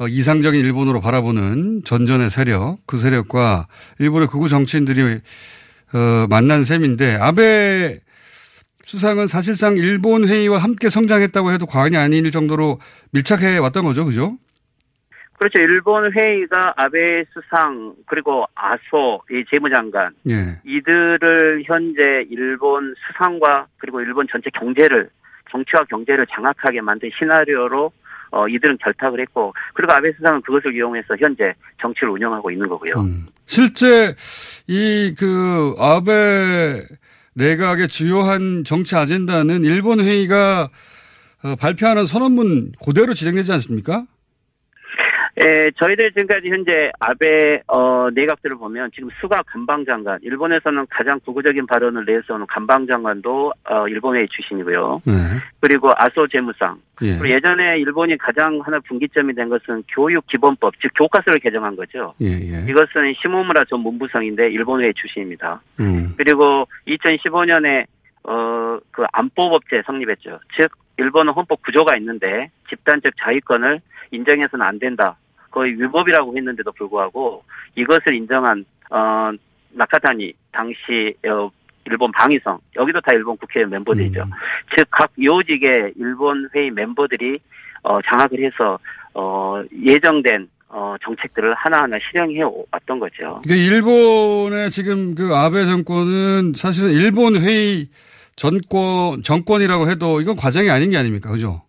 E: 어, 이상적인 일본으로 바라보는 전전의 세력, 그 세력과 일본의 극우 정치인들이 어, 만난 셈인데 아베 수상은 사실상 일본 회의와 함께 성장했다고 해도 과언이 아닐 정도로 밀착해 왔던 거죠, 그죠?
N: 그렇죠. 일본 회의가 아베 수상 그리고 아소 이 재무장관
E: 예.
N: 이들을 현재 일본 수상과 그리고 일본 전체 경제를 정치와 경제를 장악하게 만든 시나리오로 어, 이들은 결탁을 했고 그리고 아베 수상은 그것을 이용해서 현재 정치를 운영하고 있는 거고요.
E: 실제 이 그 아베 내각의 주요한 정치 아젠다는 일본 회의가 어, 발표하는 선언문 그대로 진행되지 않습니까?
N: 예, 저희들 지금까지 현재 아베 어, 내각들을 보면 지금 수가 관방장관, 일본에서는 가장 구구적인 발언을 내세우는 관방장관도 어, 일본 회의 출신이고요.
E: 네.
N: 그리고 아소 재무상.
E: 예.
N: 그리고 예전에 일본이 가장 하나 분기점이 된 것은 교육 기본법, 즉 교과서를 개정한 거죠.
E: 예, 예.
N: 이것은 시모무라 전 문부성인데 일본 회의 출신입니다.
E: 음.
N: 그리고 2015년에 어, 그 안보법제 성립했죠. 즉 일본은 헌법 구조가 있는데 집단적 자위권을 인정해서는 안 된다. 거의 위법이라고 했는데도 불구하고 이것을 인정한 어 나카타니 당시 어, 일본 방위성 여기도 다 일본 국회의원 멤버들이죠. 즉각 요직의 일본 회의 멤버들이 어 장악을 해서 어 예정된 어 정책들을 하나하나 실행해 왔던 거죠.
E: 그러니까 일본의 지금 그 아베 정권은 사실은 일본 회의 전권 정권이라고 해도 이건 과정이 아닌 게 아닙니까, 그죠?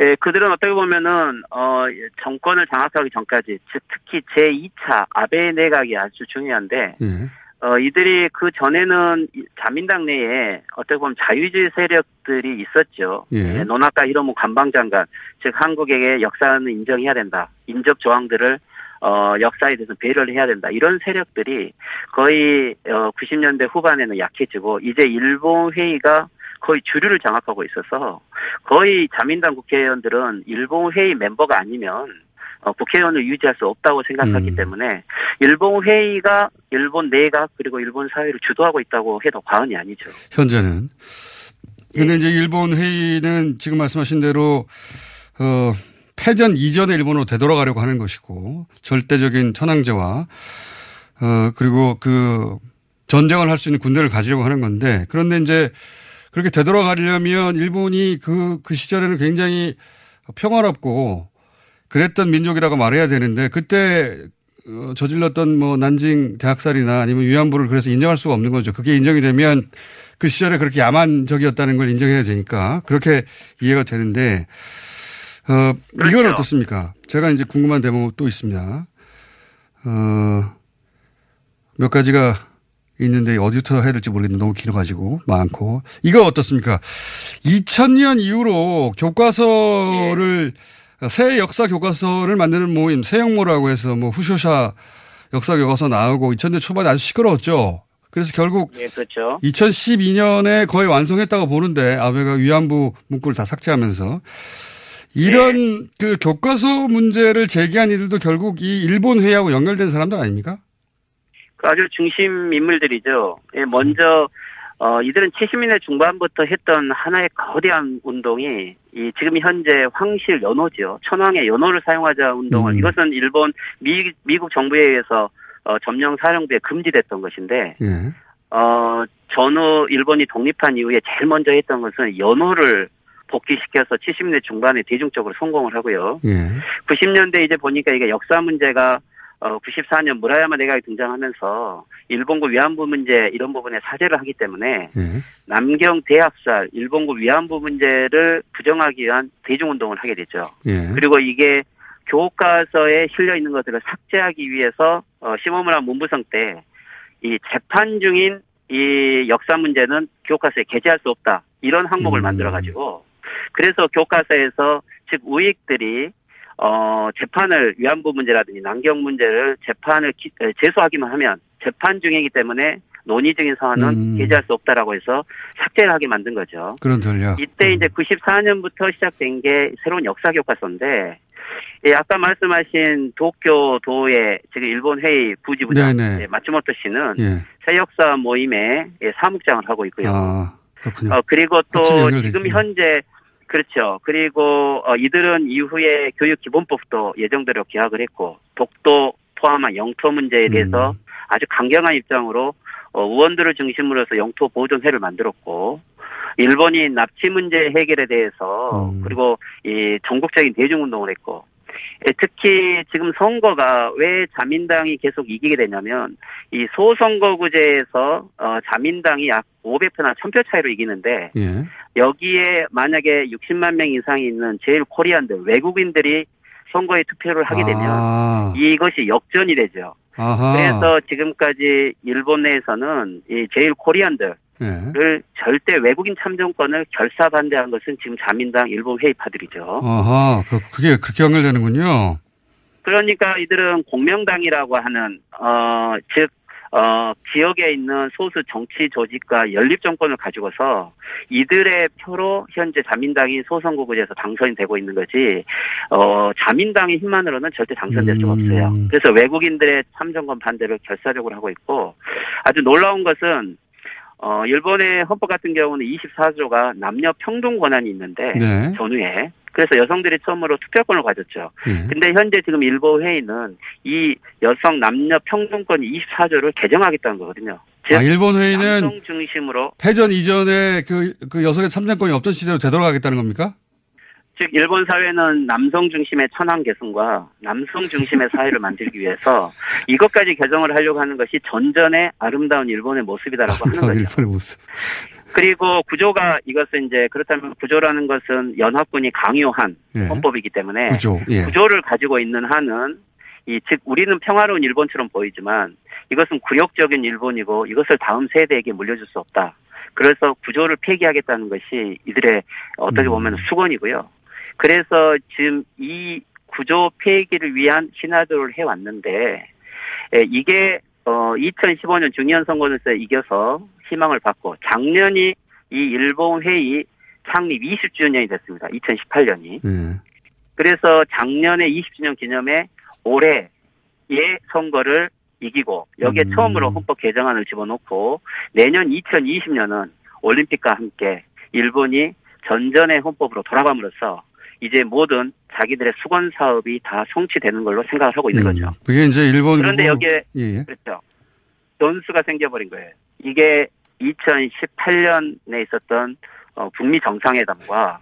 N: 예, 그들은 어떻게 보면은 어 정권을 장악하기 전까지 즉 특히 제 2차 아베 내각이 아주 중요한데
E: 예.
N: 어 이들이 그 전에는 이 자민당 내에 어떻게 보면 자유주의 세력들이 있었죠.
E: 예.
N: 예, 노나카 히로무 관방장관 즉 한국에게 역사는 인정해야 된다. 인접 조항들을 어 역사에 대해서 배려를 해야 된다. 이런 세력들이 거의 어 90년대 후반에는 약해지고 이제 일본 회의가 거의 주류를 장악하고 있어서 거의 자민당 국회의원들은 일본 회의 멤버가 아니면 어, 국회의원을 유지할 수 없다고 생각하기
E: 음.
N: 때문에 일본 회의가 일본 내각 그리고 일본 사회를 주도하고 있다고 해도 과언이 아니죠.
E: 현재는. 근데 이제 일본 회의는 지금 말씀하신 대로 어 패전 이전의 일본으로 되돌아가려고 하는 것이고 절대적인 천황제와 어 그리고 그 전쟁을 할 수 있는 군대를 가지려고 하는 건데 그런데 이제 그렇게 되돌아가려면 일본이 그, 그 시절에는 굉장히 평화롭고 그랬던 민족이라고 말해야 되는데 그때 어, 저질렀던 뭐 난징 대학살이나 아니면 위안부를 그래서 인정할 수가 없는 거죠. 그게 인정이 되면 그 시절에 그렇게 야만적이었다는 걸 인정해야 되니까 그렇게 이해가 되는데 어, 이건
N: 그렇죠.
E: 어떻습니까? 제가 이제 궁금한 대목 또 있습니다. 어, 몇 가지가 있는데 어디부터 해야 될지 모르겠는데 너무 길어가지고 많고. 이거 어떻습니까? 2000년 이후로 교과서를, 새 역사 교과서를 만드는 모임, 새영모라고 해서 뭐 후쇼샤 역사 교과서 나오고 2000년 초반에 아주 시끄러웠죠. 그래서 결국
N: 예, 그렇죠.
E: 2012년에 거의 완성했다고 보는데 아베가 위안부 문구를 다 삭제하면서 이런 그 교과서 문제를 제기한 이들도 결국 이 일본 회의하고 연결된 사람들 아닙니까?
N: 그 아주 중심 인물들이죠. 예, 먼저 어, 이들은 70년대 중반부터 했던 하나의 거대한 운동이 이 지금 현재 황실 연호죠. 천황의 연호를 사용하자 운동을
E: 음.
N: 이것은 일본 미, 미국 정부에 의해서 어, 점령 사령부에 금지됐던 것인데
E: 예.
N: 어, 전후 일본이 독립한 이후에 제일 먼저 했던 것은 연호를 복귀시켜서 70년대 중반에 대중적으로 성공을 하고요.
E: 예.
N: 90년대 이제 보니까 이게 역사 문제가 어 94년 무라야마 내각이 등장하면서 일본군 위안부 문제 이런 부분에 사죄를 하기 때문에
E: 예.
N: 남경 대학살 일본군 위안부 문제를 부정하기 위한 대중운동을 하게 되죠.
E: 예.
N: 그리고 이게 교과서에 실려 있는 것들을 삭제하기 위해서 어 시모무라 문부성 때 이 재판 중인 이 역사 문제는 교과서에 게재할 수 없다 이런 항목을
E: 음.
N: 만들어 가지고 그래서 교과서에서 즉 우익들이 어 재판을 위안부 문제라든지 남경 문제를 재판을 기- 에, 제소하기만 하면 재판 중이기 때문에 논의적인 사안은
E: 음.
N: 게재할 수 없다라고 해서 삭제를 하게 만든 거죠.
E: 그런 전략.
N: 이때 이제 94년부터 시작된 게 새로운 역사 교과서인데, 예, 아까 말씀하신 도쿄도의 지금 일본 회의 부지부장. 예, 마츠모토 씨는
E: 예.
N: 새 역사 모임에 예, 사무장을 하고 있고요.
E: 아, 그렇군요.
N: 어, 그리고 또 지금. 현재 그렇죠. 그리고 어, 이들은 이후에 교육 기본법도 예정대로 기약을 했고 독도 포함한 영토 문제에 대해서
E: 음.
N: 아주 강경한 입장으로 어, 의원들을 중심으로 해서 영토 보존회를 만들었고 일본이 납치 문제 해결에 대해서
E: 음.
N: 그리고 이 전국적인 대중운동을 했고 예, 특히 지금 선거가 왜 자민당이 계속 이기게 되냐면 이 소선거구제에서 어, 자민당이 약 500표나 1000표 차이로 이기는데
E: 예.
N: 여기에 만약에 60만 명 이상이 있는 제일 코리안들 외국인들이 선거에 투표를 하게 되면
E: 아.
N: 이것이 역전이 되죠.
E: 아하.
N: 그래서 지금까지 일본 내에서는 이 제일 코리안들 을
E: 예.
N: 절대 외국인 참정권을 결사 반대한 것은 지금 자민당 일본 회의파들이죠.
E: 아하. 그, 그게 그렇게 연결되는군요.
N: 그러니까 이들은 공명당이라고 하는 어 즉 어, 지역에 있는 소수 정치 조직과 연립 정권을 가지고서 이들의 표로 현재 자민당이 소선거구제에서 당선이 되고 있는 거지, 어, 자민당의 힘만으로는 절대 당선될 수가
E: 음.
N: 없어요. 그래서 외국인들의 참정권 반대를 결사적으로 하고 있고, 아주 놀라운 것은, 어, 일본의 헌법 같은 경우는 24조가 남녀 평등 권한이 있는데,
E: 네.
N: 전후에. 그래서 여성들이 처음으로 투표권을 가졌죠.
E: 예.
N: 근데 현재 지금 일본 회의는 이 여성 남녀 평등권 24조를 개정하겠다는 거거든요. 즉
E: 아, 일본 회의는
N: 남성 중심으로
E: 패전 이전에 그, 그 여성의 참정권이 없던 시대로 되돌아가겠다는 겁니까?
N: 즉 일본 사회는 남성 중심의 천황 개성과 남성 중심의 사회를 만들기 위해서 이것까지 개정을 하려고 하는 것이 전전의 아름다운 일본의 모습이다라고 하는 거죠.
E: 일본의 모습.
N: 그리고 구조가 이것은 이제 그렇다면 구조라는 것은 연합군이 강요한
E: 예.
N: 헌법이기 때문에
E: 구조, 예.
N: 구조를 가지고 있는 한은 이 즉 우리는 평화로운 일본처럼 보이지만 이것은 굴욕적인 일본이고 이것을 다음 세대에게 물려줄 수 없다. 그래서 구조를 폐기하겠다는 것이 이들의 어떻게 보면 수건이고요. 그래서 지금 이 구조 폐기를 위한 신화도를 해왔는데 에, 이게 어 2015년 중의원 선거에서 이겨서 희망을 받고 작년이 이 일본 회의 창립 20주년이 됐습니다. 2018년이.
E: 예.
N: 그래서 작년에 20주년 기념에 올해의 선거를 이기고 여기에
E: 음.
N: 처음으로 헌법 개정안을 집어넣고 내년 2020년은 올림픽과 함께 일본이 전전의 헌법으로 돌아감으로써 이제 모든 자기들의 수건 사업이 다 성취되는 걸로 생각을 하고 있는
E: 음.
N: 거죠.
E: 그게 이제 일본.
N: 그런데
E: 그거-
N: 여기에
E: 예, 예.
N: 그렇죠. 변수가 생겨버린 거예요. 이게 2018년에 있었던 어, 북미 정상회담과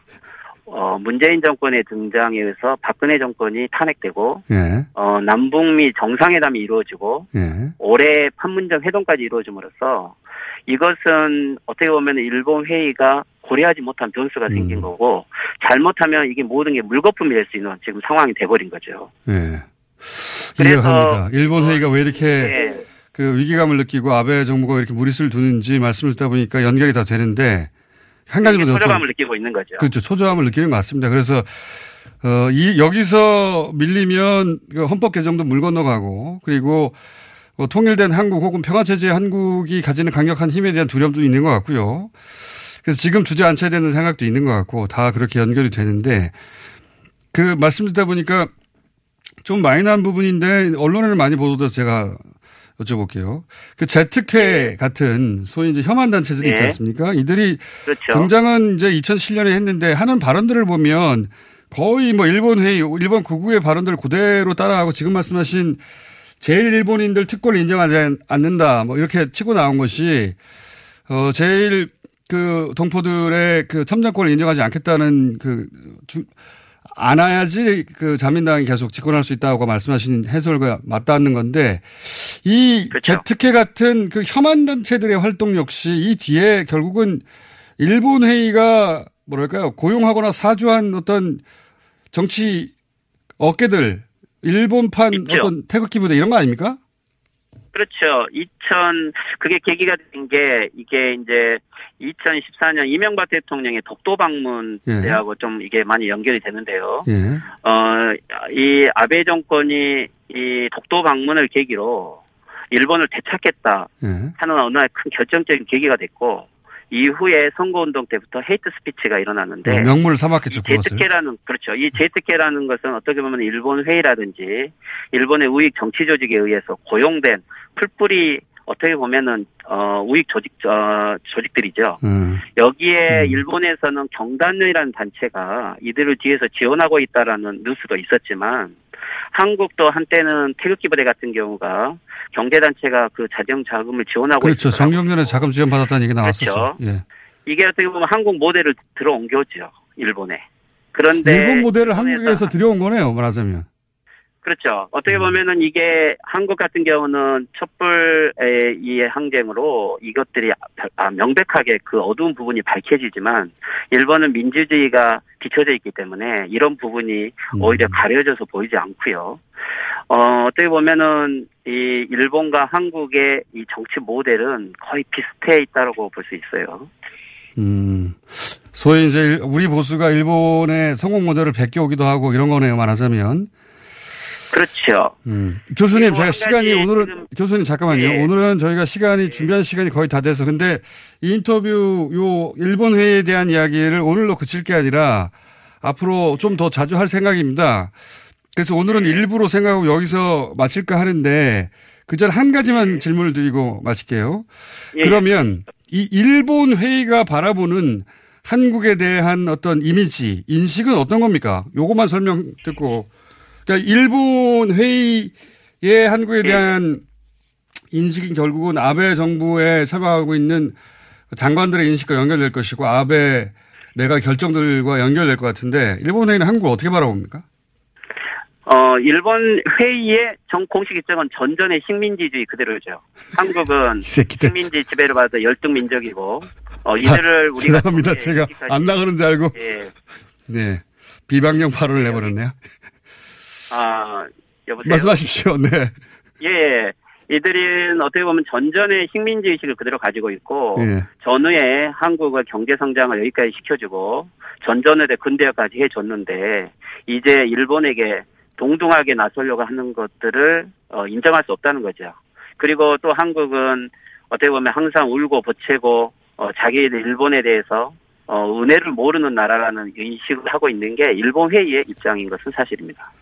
N: 어, 문재인 정권의 등장에 의해서 박근혜 정권이 탄핵되고
E: 예.
N: 어, 남북미 정상회담이 이루어지고
E: 예.
N: 올해 판문점 회동까지 이루어짐으로써 이것은 어떻게 보면 일본 회의가 고려하지 못한 변수가 생긴
E: 음.
N: 거고 잘못하면 이게 모든 게 물거품이 될 수 있는 지금 상황이 돼버린 거죠.
E: 예.
N: 그래서-
E: 이해갑니다. 일본 회의가 왜 이렇게
N: 네.
E: 그 위기감을 느끼고 아베 정부가 왜 이렇게 무리수를 두는지 말씀을 듣다 보니까 연결이 다 되는데 한 가지만 더 좀-
N: 소조감을 느끼고 있는 거죠.
E: 그렇죠. 초조함을 느끼는 것 같습니다. 그래서 어, 이 여기서 밀리면 그 헌법 개정도 물 건너가고 그리고 뭐 통일된 한국 혹은 평화체제 한국이 가지는 강력한 힘에 대한 두려움도 있는 것 같고요. 그래서 지금 주저앉혀야 되는 생각도 있는 것 같고 다 그렇게 연결이 되는데 그 말씀 듣다 보니까 좀 마이너한 부분인데 언론에는 많이 보도돼서 제가 여쭤볼게요. 그 재특회 같은 소위 이제 혐한 단체들이 있지
N: 네.
E: 않습니까? 이들이
N: 그렇죠.
E: 등장은 이제 2007년에 했는데 하는 발언들을 보면 거의 뭐 일본 회의, 일본 구구의 발언들을 그대로 따라하고 지금 말씀하신 제일 일본인들 특권을 인정하지 않는다. 뭐 이렇게 치고 나온 것이 어 제일 그 동포들의 그 참정권을 인정하지 않겠다는 그 주, 안아야지 그 자민당이 계속 집권할 수 있다고 말씀하신 해설과 맞닿는 건데 이 재특회 같은 그 혐한 단체들의 활동 역시 이 뒤에 결국은 일본 회의가 뭐랄까요 고용하거나 사주한 어떤 정치 어깨들 일본판
N: 있죠.
E: 어떤 태극기 부대 이런 거 아닙니까?
N: 그렇죠. 2000 그게 계기가 된 게 이게 이제 2014년 이명박 대통령의 독도 방문
E: 예.
N: 때하고 좀 이게 많이 연결이 되는데요.
E: 예.
N: 어, 이 아베 정권이 이 독도 방문을 계기로 일본을 되찾겠다
E: 예.
N: 하는 어느 날큰 결정적인 계기가 됐고 이후에 선거운동 때부터 헤이트 스피치가 일어났는데
E: 어, 명물을 삼았겠죠.
N: 제트케라는 그렇죠. 이 제트케라는 것은 어떻게 보면 일본 회의라든지 일본의 우익 정치 조직에 의해서 고용된 풀뿌리 어떻게 보면은 어 우익 조직 어 조직들이죠.
E: 음.
N: 여기에 일본에서는 경단련이라는 단체가 이들을 뒤에서 지원하고 있다라는 뉴스도 있었지만 한국도 한때는 태극기 부대 같은 경우가 경제 단체가 그 자정 자금을 지원하고
E: 그렇죠. 정경련에 자금 지원 받았다는 얘기 나왔었죠.
N: 그렇죠.
E: 예.
N: 이게 어떻게 보면 한국 모델을 들어온 거죠. 일본에. 그런데
E: 일본 모델을 한국에서 들여온 거네요, 말하자면.
N: 그렇죠. 어떻게 보면은 이게 한국 같은 경우는 촛불의 이 항쟁으로 이것들이 아, 명백하게 그 어두운 부분이 밝혀지지만 일본은 민주주의가 비춰져 있기 때문에 이런 부분이 오히려 가려져서 보이지 않고요. 어, 어떻게 보면은 이 일본과 한국의 이 정치 모델은 거의 비슷해 있다고 볼 수 있어요.
E: 음. 소위 이제 일- 우리 보수가 일본의 성공 모델을 베껴오기도 하고 이런 거네요, 말하자면.
N: 그렇죠.
E: 음. 교수님,
N: 그리고
E: 제가
N: 한
E: 시간이 오늘은, 교수님 잠깐만요.
N: 예.
E: 오늘은 저희가 시간이, 준비한 시간이 거의 다 돼서. 근데 이 인터뷰, 요, 일본 회의에 대한 이야기를 오늘로 그칠 게 아니라 앞으로 좀 더 자주 할 생각입니다. 그래서 오늘은 일부로 생각하고 여기서 마칠까 하는데 그전 한 가지만 질문을 드리고 마칠게요.
N: 예.
E: 그러면 이 일본 회의가 바라보는 한국에 대한 어떤 이미지, 인식은 어떤 겁니까? 요것만 설명 듣고. 그러니까 일본 회의의 한국에 대한 인식이 결국은 아베 정부에 참여하고 있는 장관들의 인식과 연결될 것이고 아베 내가 결정들과 연결될 것 같은데 일본 회의는 한국을 어떻게 바라봅니까?
N: 어, 일본 회의의 정 공식 입장은 전전의 식민지주의 그대로죠. 한국은. 식민지 지배를 받아 열등 민족이고, 어, 이들을
E: 아,
N: 우리가
E: 죄송합니다. 제가 안 나가는 줄 알고.
N: 예.
E: 네. 비방용 발언을 내버렸네요.
N: 아, 여보세요.
E: 말씀하십시오. 네.
N: 예. 이들은 어떻게 보면 전전의 식민지 의식을 그대로 가지고 있고
E: 예.
N: 전후에 한국의 경제 성장을 여기까지 시켜주고 전전에 근대화까지 해줬는데 이제 일본에게 동등하게 나서려고 하는 것들을 어, 인정할 수 없다는 거죠. 그리고 또 한국은 어떻게 보면 항상 울고 보채고 어, 자기들 일본에 대해서 어, 은혜를 모르는 나라라는 인식을 하고 있는 게 일본 회의의 입장인 것은 사실입니다.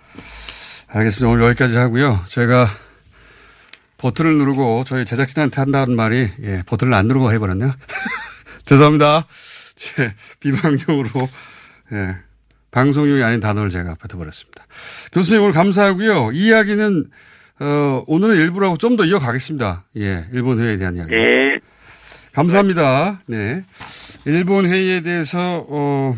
E: 알겠습니다. 오늘 여기까지 하고요. 제가 버튼을 누르고 저희 제작진한테 한다는 말이 예, 버튼을 안 누르고 해버렸네요. 죄송합니다. 제 비방용으로 예, 방송용이 아닌 단어를 제가 뱉어버렸습니다. 교수님 오늘 감사하고요. 이 이야기는 어, 오늘은 일부라고 좀 더 이어가겠습니다. 예, 일본 회의에 대한 이야기.
N: 예.
E: 감사합니다. 네. 일본 회의에 대해서, 어,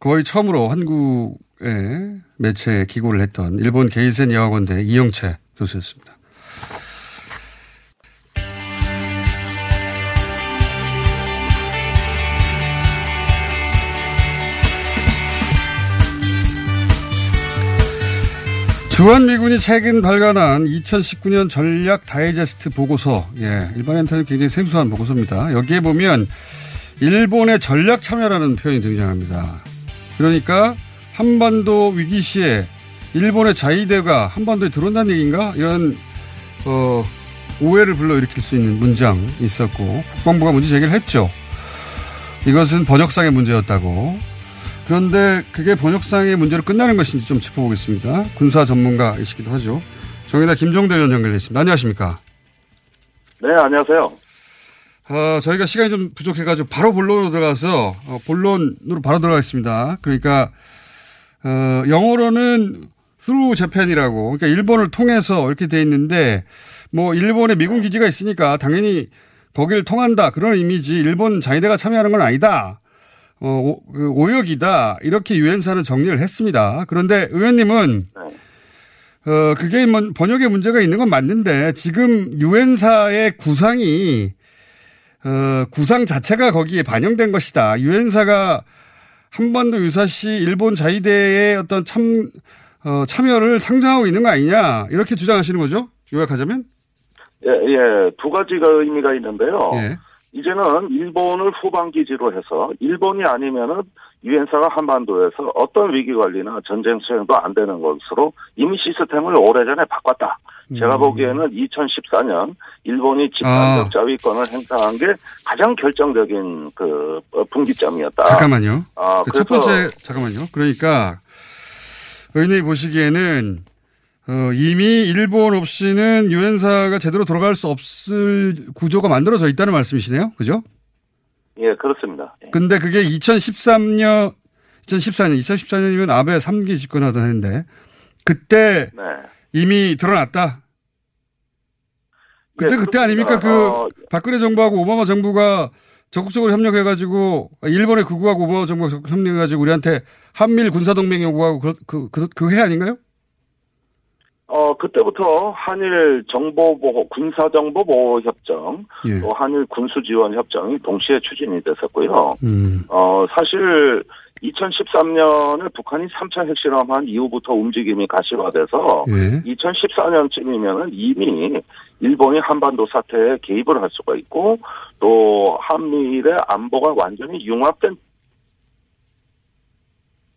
E: 거의 처음으로 한국의 매체에 기고를 했던 일본 게이센 여학원대 이영채 교수였습니다. 주한미군이 최근 발간한 2019년 전략 다이제스트 보고서, 예, 일반인한테는 굉장히 생소한 보고서입니다. 여기에 보면 일본의 전략 참여라는 표현이 등장합니다. 그러니까 한반도 위기 시에 일본의 자위대가 한반도에 들어온다는 얘기인가? 이런 어, 오해를 불러일으킬 수 있는 문장이 있었고 국방부가 문제 제기를 했죠. 이것은 번역상의 문제였다고. 그런데 그게 번역상의 문제로 끝나는 것인지 좀 짚어보겠습니다. 군사 전문가이시기도 하죠. 정의다 김종대 위원 연결됐습니다. 안녕하십니까?
O: 네, 안녕하세요.
E: 어, 저희가 시간이 좀 부족해가지고 바로 본론으로 들어가서 어, 본론으로 바로 들어가겠습니다. 그러니까 어, 영어로는 through Japan이라고 그러니까 일본을 통해서 이렇게 돼 있는데 뭐 일본에 미군 기지가 있으니까 당연히 거기를 통한다 그런 이미지 일본 자위대가 참여하는 건 아니다. 어, 오, 그 오역이다. 이렇게 유엔사는 정리를 했습니다. 그런데 의원님은 어, 그게 뭐 번역에 문제가 있는 건 맞는데 지금 유엔사의 구상이 어, 구상 자체가 거기에 반영된 것이다. 유엔사가 한반도 유사시 일본 자위대의 어떤 참, 어, 참여를 상정하고 있는 거 아니냐. 이렇게 주장하시는 거죠? 요약하자면?
O: 예, 예, 두 가지가 의미가 있는데요.
E: 예.
O: 이제는 일본을 후방 기지로 해서 일본이 아니면은 유엔사가 한반도에서 어떤 위기 관리나 전쟁 수행도 안 되는 것으로 이미 시스템을 오래전에 바꿨다. 제가
E: 음.
O: 보기에는 2014년 일본이 집단적
E: 아.
O: 자위권을 행사한 게 가장 결정적인 그 어, 분기점이었다.
E: 잠깐만요.
O: 아,
E: 그 첫 번째, 잠깐만요. 그러니까 의원님이 보시기에는 어, 이미 일본 없이는 유엔사가 제대로 돌아갈 수 없을 구조가 만들어져 있다는 말씀이시네요. 그죠?
O: 예, 그렇습니다.
E: 근데 그게 2013년, 2014년, 2014년이면 아베 3기 집권하던 해인데 그때
O: 네.
E: 이미 드러났다. 그때
O: 예,
E: 그때 아닙니까? 그
O: 어,
E: 박근혜 정부하고 오바마 정부가 적극적으로 협력해가지고 일본의 극우하고 오바마 정부가 적극 협력해가지고 우리한테 한밀 군사동맹 요구하고 그, 그, 그, 그 해 아닌가요?
O: 어, 그때부터 한일 정보보호, 군사정보보호협정,
E: 예.
O: 또 한일 군수지원협정이 동시에 추진이 됐었고요.
E: 음.
O: 어, 사실 2013년에 북한이 3차 핵실험한 이후부터 움직임이 가시화돼서
E: 예.
O: 2014년쯤이면은 이미 일본이 한반도 사태에 개입을 할 수가 있고 또 한미일의 안보가 완전히 융합된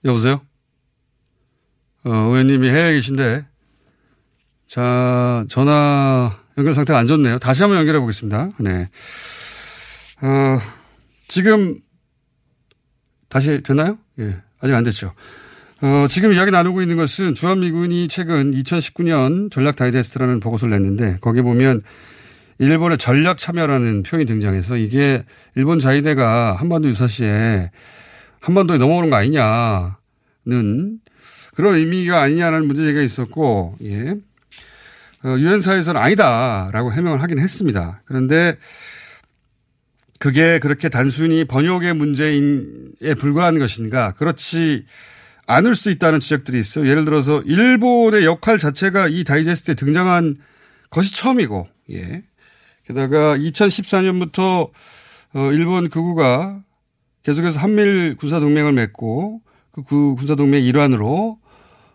E: 여보세요? 어, 의원님이 해외에 계신데, 자, 전화 연결 상태가 안 좋네요. 다시 한번 연결해 보겠습니다. 네. 어, 지금, 다시 됐나요? 예. 아직 안 됐죠. 어, 지금 이야기 나누고 있는 것은 주한미군이 최근 2019년 전략 다이제스트라는 보고서를 냈는데, 거기에 보면 일본의 전략 참여라는 표현이 등장해서 이게 일본 자위대가 한반도 유사시에 한반도에 넘어오는 거 아니냐는 그런 의미가 아니냐는 문제 제기가 있었고, 예. 어, 유엔사에서는 아니다라고 해명을 하긴 했습니다. 그런데 그게 그렇게 단순히 번역의 문제인에 불과한 것인가? 그렇지 않을 수 있다는 지적들이 있어요. 예를 들어서 일본의 역할 자체가 이 다이제스트에 등장한 것이 처음이고, 예. 게다가 2014년부터 어, 일본 극우가 계속해서 한밀 군사동맹을 맺고 그 구- 군사동맹 일환으로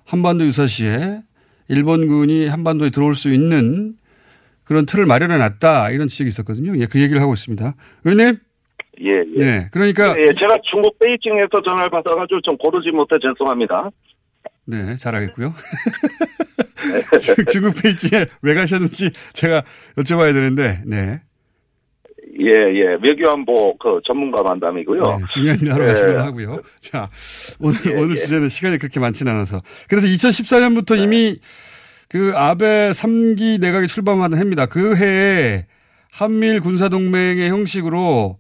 E: 한반도 유사시에 일본군이 한반도에 들어올 수 있는 그런 틀을 마련해 놨다 이런 지적이 있었거든요. 예, 그 얘기를 하고 있습니다. 의원님?
O: 예, 예.
E: 네. 그러니까
O: 예, 제가 중국 베이징에서 전화를 받아가지고 좀 고르지 못해 죄송합니다.
E: 네, 잘하겠고요. 중- 중국 페이지에 왜 가셨는지 제가 여쭤봐야 되는데, 네.
O: 예, 예. 외교안보 그 전문가 만담이고요.
E: 네, 중요한 일 하러
O: 예.
E: 가시는 걸 하고요. 자, 오늘,
O: 예,
E: 오늘
O: 예.
E: 주제는 시간이 그렇게 많지는 않아서. 그래서 2014년부터 이미 그 아베 3기 내각이 출범하는 해입니다. 그 해에 한밀 군사동맹의 형식으로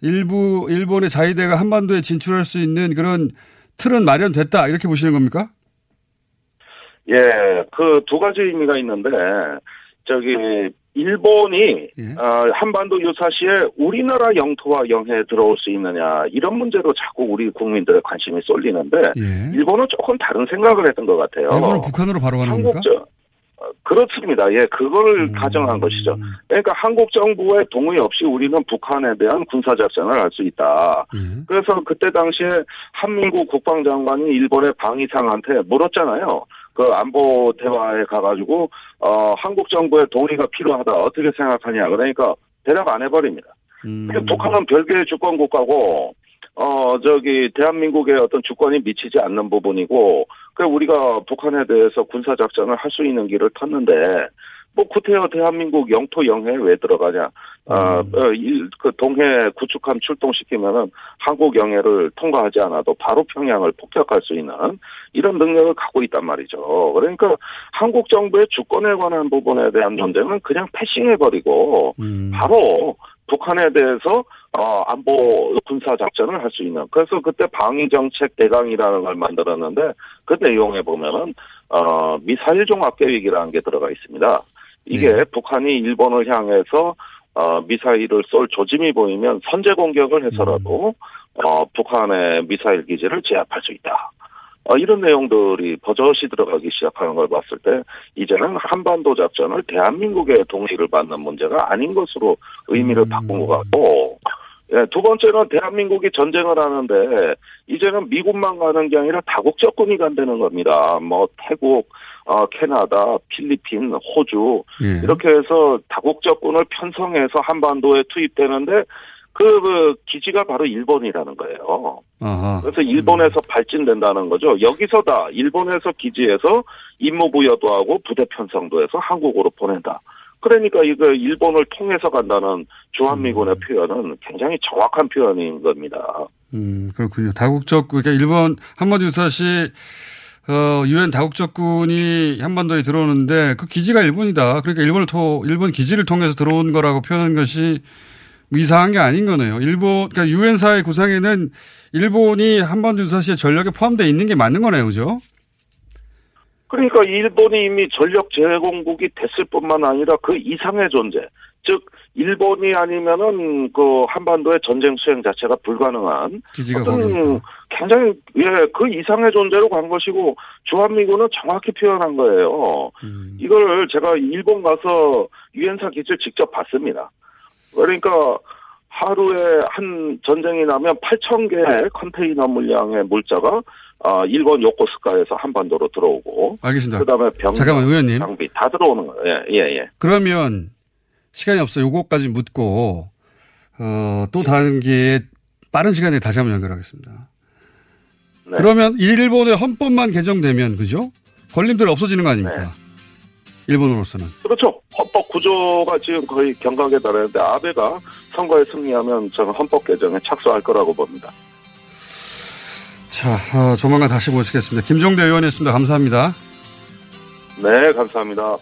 E: 일부, 일본의 자위대가 한반도에 진출할 수 있는 그런 틀은 마련됐다. 이렇게 보시는 겁니까?
O: 예, 그 두 가지 의미가 있는데 저기 일본이 어, 한반도 유사시에 우리나라 영토와 영해에 들어올 수 있느냐 이런 문제로 자꾸 우리 국민들의 관심이 쏠리는데 일본은 조금 다른 생각을 했던 것 같아요.
E: 예. 일본은 북한으로 바로 가는 겁니까? 음.
O: 어, 그렇습니다. 예, 그걸 가정한 것이죠. 그러니까 한국 정부의 동의 없이 우리는 북한에 대한 군사 작전을 할 수 있다.
E: 음.
O: 그래서 그때 당시에 한민국 국방장관이 일본의 방위상한테 물었잖아요. 그 안보 대화에 가가지고 어 한국 정부의 동의가 필요하다. 어떻게 생각하냐. 그러니까 대답 안 해버립니다. 그러니까 북한은 별개의 주권 국가고 어 저기 대한민국의 어떤 주권이 미치지 않는 부분이고 그 우리가 북한에 대해서 군사 작전을 할 수 있는 길을 탔는데 뭐 구태여 대한민국 영토 영해에 왜 들어가냐? 아, 어, 일, 그 동해 구축함 출동시키면은 한국 영해를 통과하지 않아도 바로 평양을 폭격할 수 있는 이런 능력을 갖고 있단 말이죠. 그러니까 한국 정부의 주권에 관한 부분에 대한 논쟁은 그냥 패싱해 버리고 바로 북한에 대해서 어, 안보 군사 작전을 할 수 있는. 그래서 그때 방위 정책 대강이라는 걸 만들었는데 그 내용에 보면은 어, 미사일 종합 계획이라는 게 들어가 있습니다. 이게 북한이 일본을 향해서 어, 미사일을 쏠 조짐이 보이면 선제 공격을 해서라도 어, 북한의 미사일 기지를 제압할 수 있다. 어, 이런 내용들이 버젓이 들어가기 시작하는 걸 봤을 때 이제는 한반도 작전을 대한민국의 동의를 받는 문제가 아닌 것으로 의미를 바꾼 것 같고 예, 두 번째는 대한민국이 전쟁을 하는데 이제는 미국만 가는 게 아니라 다국적 군이 간다는 겁니다. 뭐 태국, 어, 캐나다, 필리핀, 호주
E: 예.
O: 이렇게 해서 다국적군을 편성해서 한반도에 투입되는데 그, 그 기지가 바로 일본이라는 거예요.
E: 아하.
O: 그래서 일본에서 발진된다는 거죠. 여기서다 일본에서 기지에서 임무 부여도 하고 부대 편성도 해서 한국으로 보낸다. 그러니까 이거 일본을 통해서 간다는 주한미군의 표현은 굉장히 정확한 표현인 겁니다.
E: 음, 그렇군요. 다국적, 그러니까 일본 한반도 유사시, 어, 유엔 다국적군이 한반도에 들어오는데 그 기지가 일본이다. 그러니까 일본을 토, 일본 기지를 통해서 들어온 거라고 표현한 것이 뭐 이상한 게 아닌 거네요. 일본, 그러니까 유엔사의 구상에는 일본이 한반도 유사시에 전력에 포함되어 있는 게 맞는 거네요. 그죠?
O: 그러니까 일본이 이미 전력 제공국이 됐을 뿐만 아니라 그 이상의 존재. 즉, 일본이 아니면은 그 한반도의 전쟁 수행 자체가 불가능한
E: 기지가
O: 어떤. 굉장히 예, 그 이상의 존재로 간 것이고 주한미군은 정확히 표현한 거예요.
E: 음.
O: 이걸 제가 일본 가서 유엔사 기지를 직접 봤습니다. 그러니까 하루에 한 전쟁이 나면 8천 개의 컨테이너 물량의 물자가 어, 일본 요코스카에서 한반도로 들어오고
E: 알겠습니다.
O: 그다음에 병
E: 잠깐만, 의원님.
O: 장비 다 들어오는 거예요. 예, 예, 예.
E: 그러면 시간이 없어요. 요거까지 묻고, 어, 또 다른 기회에 빠른 시간에 다시 한번 연결하겠습니다.
O: 네.
E: 그러면 일본의 헌법만 개정되면, 그죠? 걸림돌이 없어지는 거 아닙니까? 일본으로서는.
O: 그렇죠. 헌법 구조가 지금 거의 경각에 달하는데 아베가 선거에 승리하면 저는 헌법 개정에 착수할 거라고 봅니다.
E: 자, 어, 조만간 다시 모시겠습니다. 김종대 의원이었습니다. 감사합니다.
O: 네, 감사합니다.